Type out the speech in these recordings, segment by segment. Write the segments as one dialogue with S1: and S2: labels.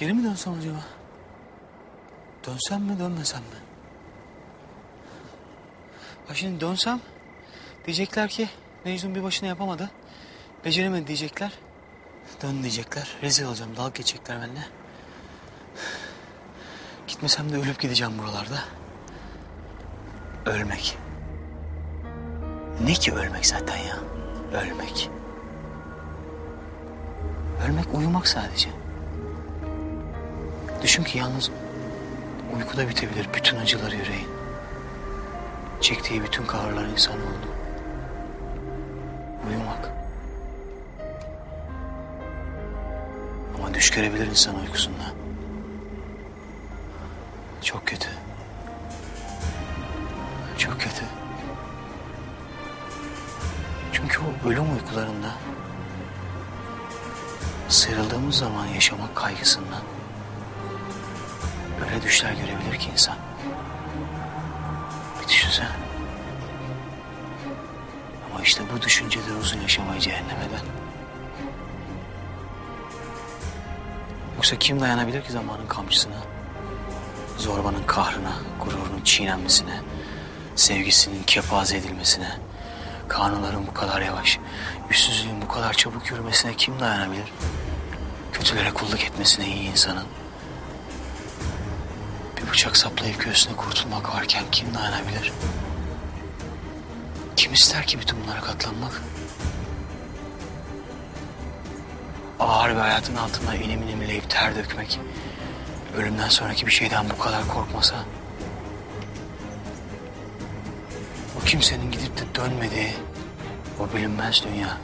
S1: Geri mi dönsem acaba? Dönsem mi dönmesem mi? Ha şimdi dönsem diyecekler ki Mecnun bir başına yapamadı. Beceremedi diyecekler. Dön diyecekler. Rezil olacağım. Dalga geçecekler benimle. Gitmesem de ölüp gideceğim buralarda. Ölmek. Ne ki ölmek zaten ya? Ölmek. Ölmek uyumak sadece. Düşün ki yalnız uykuda bitebilir bütün acıları yüreğin. Çektiği bütün kahrlar insan oldu. Uyumak. Ama düş görebilir insan uykusunda. Çok kötü. Çok kötü. Çünkü o ölüm uykularında sıyrıldığımız zaman yaşamak kaygısından öyle düşler görebilir ki insan. Bir düşünsene. Ama işte bu düşünceler uzun yaşamayı cehennem eder. Yoksa kim dayanabilir ki zamanın kamçısına? Zorbanın kahrına, gururunun çiğnenmesine, sevgisinin kepaze edilmesine, kanunların bu kadar yavaş, yüzsüzlüğün bu kadar çabuk yürümesine kim dayanabilir? Kötülere kulluk etmesine iyi insanın. Bıçak saplayıp göğsüne kurtulmak varken kim dayanabilir? Kim ister ki bütün bunlara katlanmak? Ağır bir hayatın altında inim inim inleyip ter dökmek, ölümden sonraki bir şeyden bu kadar korkmasa, o kimsenin gidip de dönmediği o bilinmez dünya,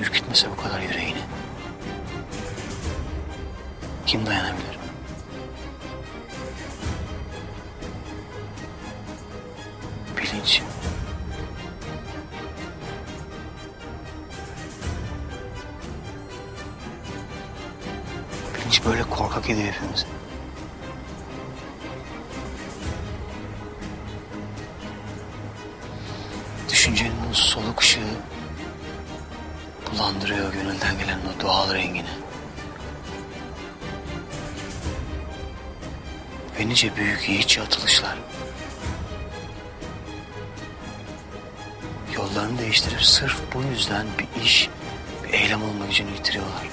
S1: ürkütmese bu kadar yüreğini, kim dayanabilir? Bilinç. Bilinç böyle korkak ediyor hepimizi. Düşüncenin o soluk ışığı bulandırıyor gönülden gelen o doğal rengini. Ve nice büyük yiğitçe atılışlar. Yollarını değiştirip sırf bu yüzden bir iş, bir eylem olma gücünü yitiriyorlar.